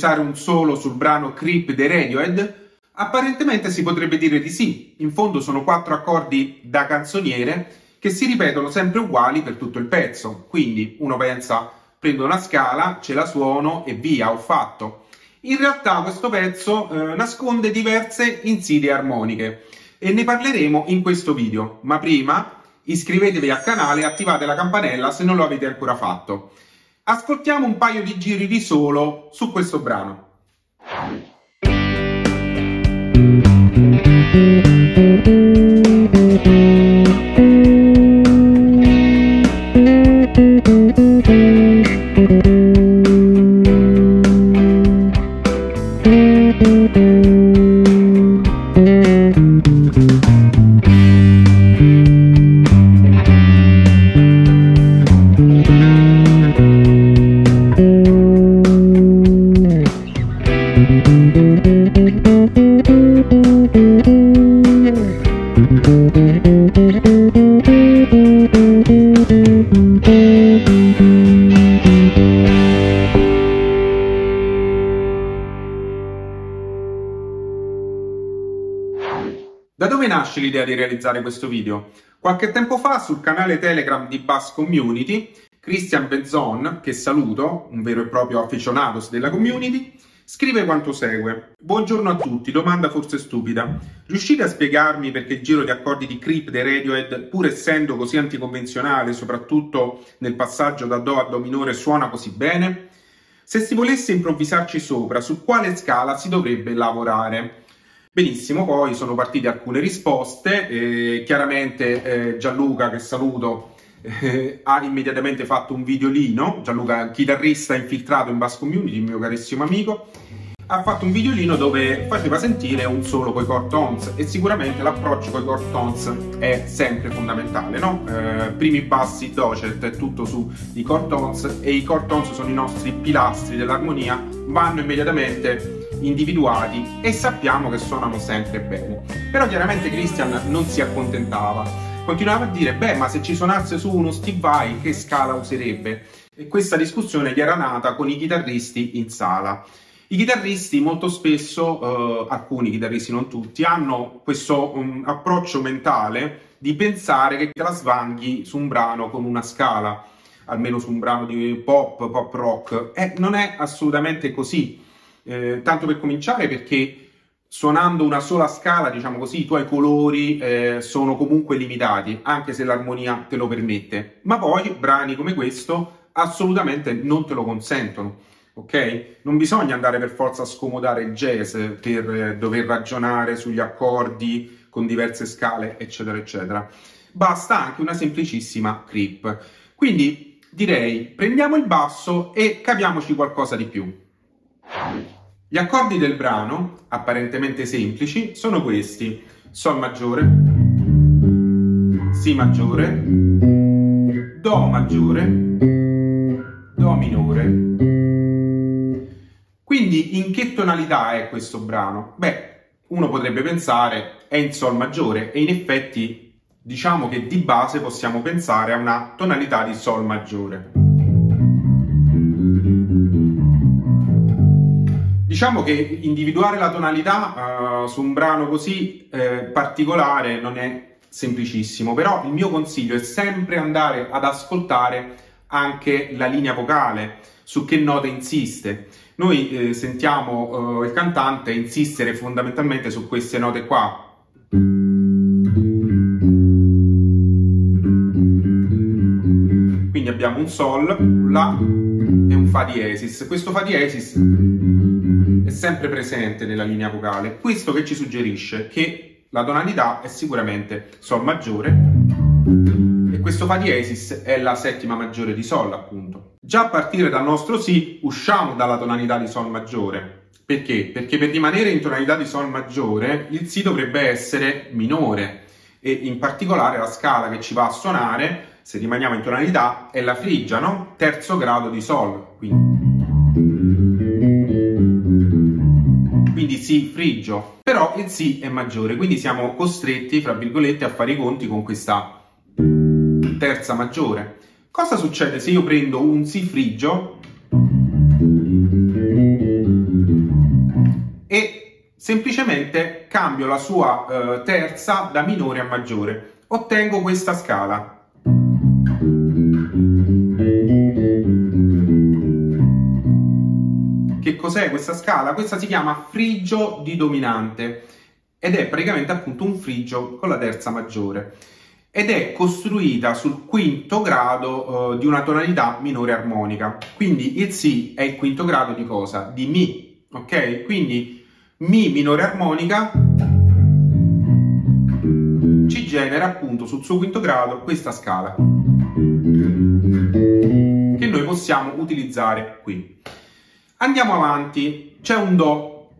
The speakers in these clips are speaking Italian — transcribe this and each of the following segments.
improvvisare un solo sul brano Creep dei Radiohead? Apparentemente si potrebbe dire di sì, in fondo sono quattro accordi da canzoniere che si ripetono sempre uguali per tutto il pezzo, quindi uno pensa prendo una scala, ce la suono e via, ho fatto. In realtà questo pezzo eh, nasconde diverse insidie armoniche e ne parleremo in questo video, ma prima iscrivetevi al canale e attivate la campanella se non lo avete ancora fatto. Ascoltiamo un paio di giri di solo su questo brano. Da realizzare questo video? Qualche tempo fa sul canale Telegram di Bass Community, Christian Benzon, che saluto, un vero e proprio aficionados della community, scrive quanto segue. Buongiorno a tutti, domanda forse stupida. Riuscite a spiegarmi perché il giro di accordi di Creep dei Radiohead, pur essendo così anticonvenzionale, soprattutto nel passaggio da Do a Do minore, suona così bene? Se si volesse improvvisarci sopra, su quale scala si dovrebbe lavorare? Benissimo, poi sono partite alcune risposte, eh, chiaramente eh, Gianluca, che saluto, eh, ha immediatamente fatto un videolino, Gianluca, chitarrista infiltrato in Bass Community, mio carissimo amico, ha fatto un videolino dove faceva sentire un solo coi chord tones e sicuramente l'approccio coi chord tones è sempre fondamentale, no? Eh, primi bassi docet è tutto sui chord tones e i chord tones sono i nostri pilastri dell'armonia, vanno immediatamente individuati e sappiamo che suonano sempre bene. Però chiaramente Christian non si accontentava, continuava a dire, beh, ma se ci suonasse su uno Steve Vai, che scala userebbe? E questa discussione gli era nata con i chitarristi in sala. I chitarristi molto spesso, eh, alcuni chitarristi non tutti, hanno questo um, approccio mentale di pensare che la svanghi su un brano con una scala, almeno su un brano di pop, pop rock, e non è assolutamente così. Eh, tanto per cominciare perché suonando una sola scala, diciamo così, i tuoi colori eh, sono comunque limitati, anche se l'armonia te lo permette. Ma poi brani come questo assolutamente non te lo consentono ok? Non bisogna andare per forza a scomodare il jazz per eh, dover ragionare sugli accordi con diverse scale, eccetera, eccetera. Basta anche una semplicissima creep. Quindi direi prendiamo il basso e capiamoci qualcosa di più. Gli accordi del brano, apparentemente semplici, sono questi. Sol maggiore, Si maggiore, Do maggiore, Do minore, quindi in che tonalità è questo brano? Beh, uno potrebbe pensare è in Sol maggiore e in effetti diciamo che di base possiamo pensare a una tonalità di Sol maggiore. Diciamo che individuare la tonalità uh, su un brano così eh, particolare non è semplicissimo, però il mio consiglio è sempre andare ad ascoltare anche la linea vocale, su che note insiste. Noi eh, sentiamo eh, il cantante insistere fondamentalmente su queste note qua. Quindi abbiamo un Sol, un La e un Fa diesis. Questo Fa diesis è sempre presente nella linea vocale. Questo che ci suggerisce che la tonalità è sicuramente Sol maggiore questo Fa diesis è la settima maggiore di Sol, appunto. Già a partire dal nostro Si usciamo dalla tonalità di Sol maggiore. Perché? Perché per rimanere in tonalità di Sol maggiore il Si dovrebbe essere minore e in particolare la scala che ci va a suonare, se rimaniamo in tonalità, è la frigia, no? Terzo grado di Sol. Quindi, quindi Si frigio. Però il Si è maggiore, quindi siamo costretti, fra virgolette, a fare i conti con questa terza maggiore. Cosa succede se io prendo un Si frigio e semplicemente cambio la sua eh, terza da minore a maggiore? Ottengo questa scala. Cos'è questa scala? Questa si chiama frigio di dominante ed è praticamente appunto un frigio con la terza maggiore ed è costruita sul quinto grado uh, di una tonalità minore armonica. Quindi il Si è il quinto grado di cosa? Di Mi, ok? Quindi Mi minore armonica ci genera appunto sul suo quinto grado questa scala che noi possiamo utilizzare qui. Andiamo avanti, c'è un Do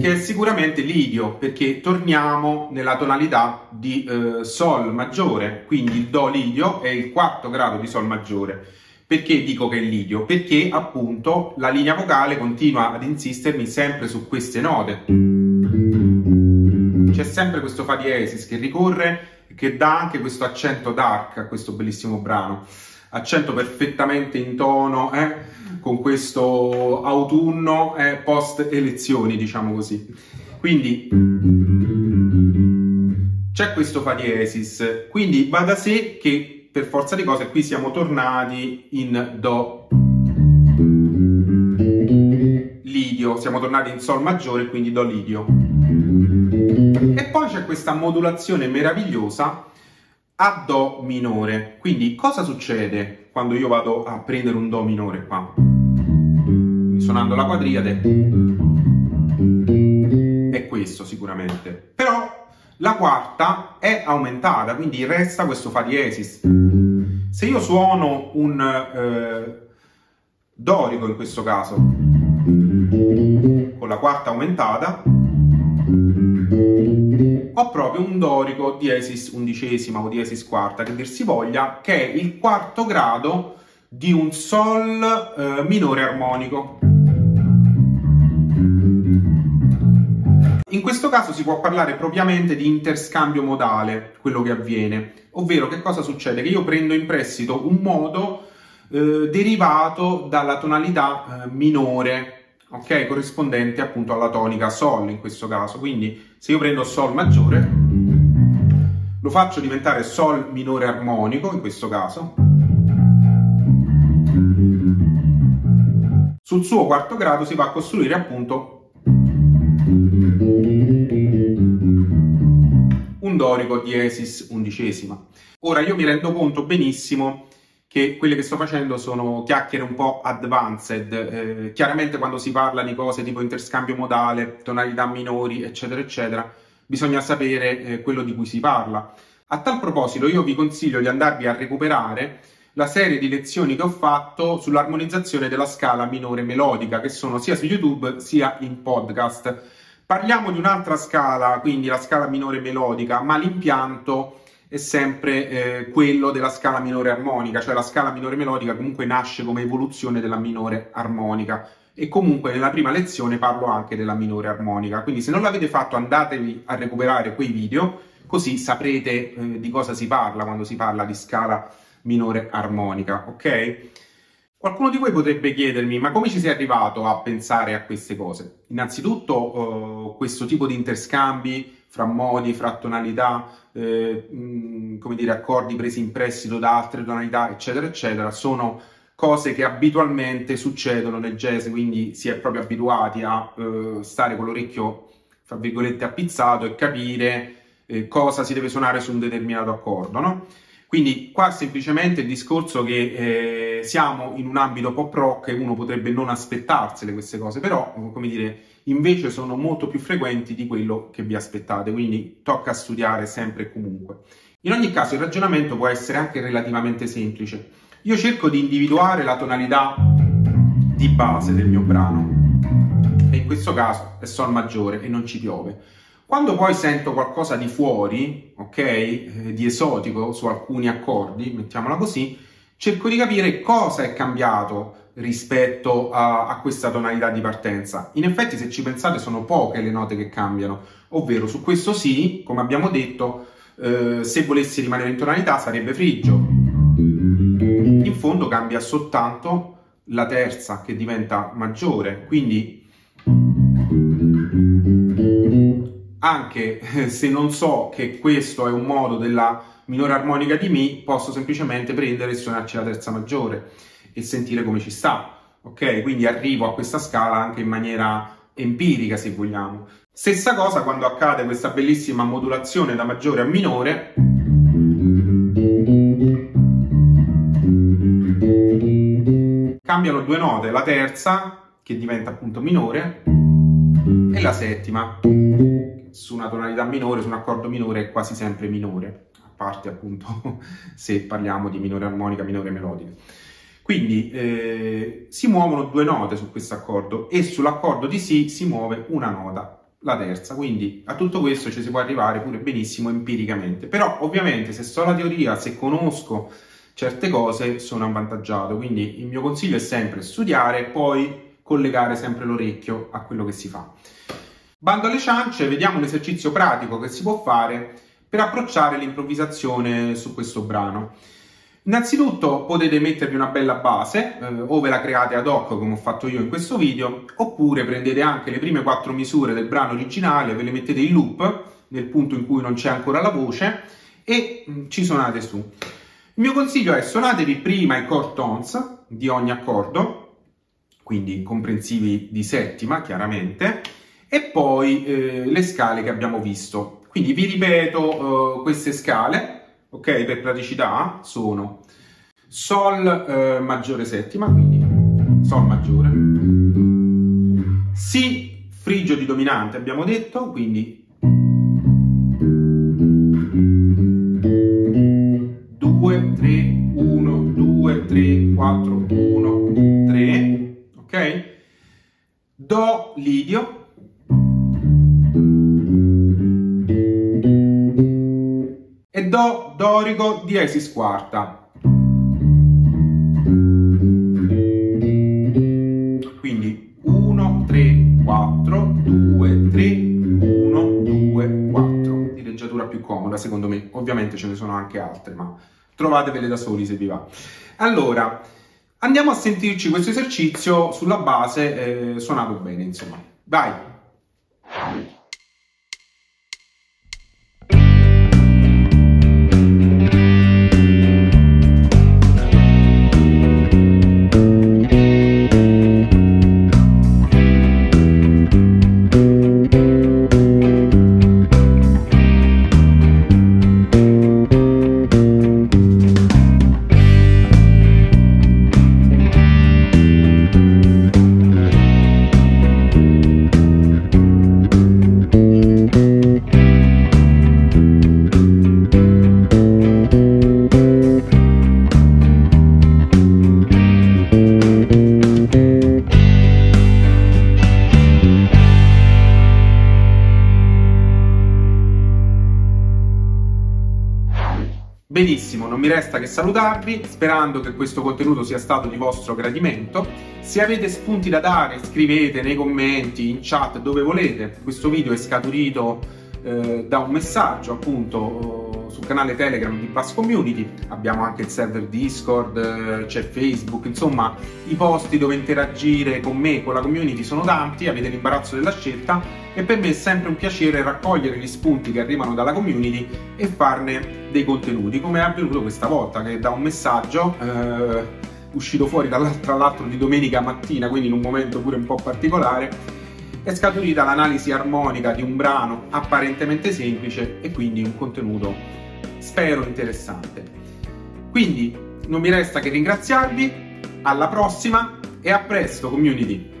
che è sicuramente lidio perché torniamo nella tonalità di eh, Sol maggiore, quindi il Do lidio è il quarto grado di Sol maggiore. Perché dico che è lidio? Perché appunto la linea vocale continua ad insistermi sempre su queste note. C'è sempre questo Fa diesis che ricorre e che dà anche questo accento dark a questo bellissimo brano. Accento perfettamente in tono, eh? con questo autunno eh, post elezioni, diciamo così. Quindi c'è questo fa diesis, quindi va da sé che per forza di cose qui siamo tornati in do lidio, siamo tornati in sol maggiore, quindi do lidio. E poi c'è questa modulazione meravigliosa a do minore. Quindi cosa succede quando io vado a prendere un do minore qua? suonando la quadriade è questo sicuramente però la quarta è aumentata quindi resta questo fa diesis se io suono un eh, dorico in questo caso con la quarta aumentata ho proprio un dorico diesis undicesima o diesis quarta che dir si voglia che è il quarto grado di un sol eh, minore armonico. In questo caso si può parlare propriamente di interscambio modale, quello che avviene, ovvero che cosa succede? Che io prendo in prestito un modo eh, derivato dalla tonalità eh, minore, ok? Corrispondente appunto alla tonica Sol in questo caso. Quindi se io prendo Sol maggiore, lo faccio diventare Sol minore armonico in questo caso. Sul suo quarto grado si va a costruire appunto un dorico diesis undicesima. Ora io mi rendo conto benissimo che quelle che sto facendo sono chiacchiere un po' advanced. Eh, chiaramente quando si parla di cose tipo interscambio modale, tonalità minori, eccetera, eccetera, bisogna sapere eh, quello di cui si parla. A tal proposito io vi consiglio di andarvi a recuperare la serie di lezioni che ho fatto sull'armonizzazione della scala minore melodica, che sono sia su YouTube sia in podcast. Parliamo di un'altra scala, quindi la scala minore melodica, ma l'impianto è sempre eh, quello della scala minore armonica, cioè la scala minore melodica comunque nasce come evoluzione della minore armonica e comunque nella prima lezione parlo anche della minore armonica, quindi se non l'avete fatto andatevi a recuperare quei video, così saprete eh, di cosa si parla quando si parla di scala minore armonica, ok? Qualcuno di voi potrebbe chiedermi, ma come ci sei arrivato a pensare a queste cose? Innanzitutto, eh, questo tipo di interscambi fra modi, fra tonalità, eh, come dire, accordi presi in prestito da altre tonalità, eccetera, eccetera, sono cose che abitualmente succedono nel jazz, quindi si è proprio abituati a eh, stare con l'orecchio, fra virgolette, appizzato e capire eh, cosa si deve suonare su un determinato accordo, no? Quindi qua semplicemente il discorso che eh, siamo in un ambito pop rock e uno potrebbe non aspettarsele queste cose, però come dire, invece sono molto più frequenti di quello che vi aspettate, quindi tocca studiare sempre e comunque. In ogni caso il ragionamento può essere anche relativamente semplice. Io cerco di individuare la tonalità di base del mio brano e in questo caso è Sol maggiore e non ci piove. Quando poi sento qualcosa di fuori, ok, eh, di esotico su alcuni accordi, mettiamola così, cerco di capire cosa è cambiato rispetto a, a, questa tonalità di partenza. In effetti, se ci pensate, sono poche le note che cambiano, ovvero su questo sì, come abbiamo detto, eh, se volessi rimanere in tonalità sarebbe frigio. In fondo cambia soltanto la terza che diventa maggiore, quindi anche se non so che questo è un modo della minore armonica di Mi, posso semplicemente prendere e suonarci la terza maggiore e sentire come ci sta, ok? Quindi arrivo a questa scala anche in maniera empirica, se vogliamo. Stessa cosa quando accade questa bellissima modulazione da maggiore a minore. Cambiano due note, la terza, che diventa appunto minore, e la settima, su una tonalità minore, su un accordo minore, è quasi sempre minore, parte appunto se parliamo di minore armonica, minore melodica. Quindi eh, si muovono due note su questo accordo e sull'accordo di Si si muove una nota, la terza. Quindi a tutto questo ci si può arrivare pure benissimo empiricamente. Però ovviamente se so la teoria, se conosco certe cose, sono avvantaggiato. Quindi il mio consiglio è sempre studiare e poi collegare sempre l'orecchio a quello che si fa. Bando alle ciance, vediamo un esercizio pratico che si può fare per approcciare l'improvvisazione su questo brano. Innanzitutto potete mettervi una bella base, eh, o ve la create ad hoc come ho fatto io in questo video, oppure prendete anche le prime quattro misure del brano originale, ve le mettete in loop nel punto in cui non c'è ancora la voce e mh, mm, ci suonate su. Il mio consiglio è suonatevi prima i chord tones di ogni accordo, quindi comprensivi di settima chiaramente, e poi eh, le scale che abbiamo visto. Quindi vi ripeto eh, queste scale ok? Per praticità sono Sol eh, maggiore settima, quindi Sol maggiore, Si frigio di dominante abbiamo detto, quindi due, Do dorico diesis quarta. Quindi 1, 3, 4, 2, 3, 1, 2, 4. Di leggiatura più comoda secondo me. Ovviamente ce ne sono anche altre, ma trovatevele da soli se vi va. Allora, andiamo a sentirci questo esercizio sulla base eh, suonato bene, insomma. Vai! Benissimo, non mi resta che salutarvi, sperando che questo contenuto sia stato di vostro gradimento. Se avete spunti da dare, scrivete nei commenti, in chat, dove volete. Questo video è scaturito eh, da un messaggio appunto sul canale Telegram di Bass Community, abbiamo anche il server Discord, eh, c'è Facebook, insomma i posti dove interagire con me, con la community sono tanti, avete l'imbarazzo della scelta e per me è sempre un piacere raccogliere gli spunti che arrivano dalla community e farne dei contenuti, come è avvenuto questa volta che da un messaggio eh, uscito fuori tra l'altro di domenica mattina, quindi in un momento pure un po' particolare, è scaturita l'analisi armonica di un brano apparentemente semplice e quindi un contenuto spero interessante. Quindi non mi resta che ringraziarvi, alla prossima e a presto community!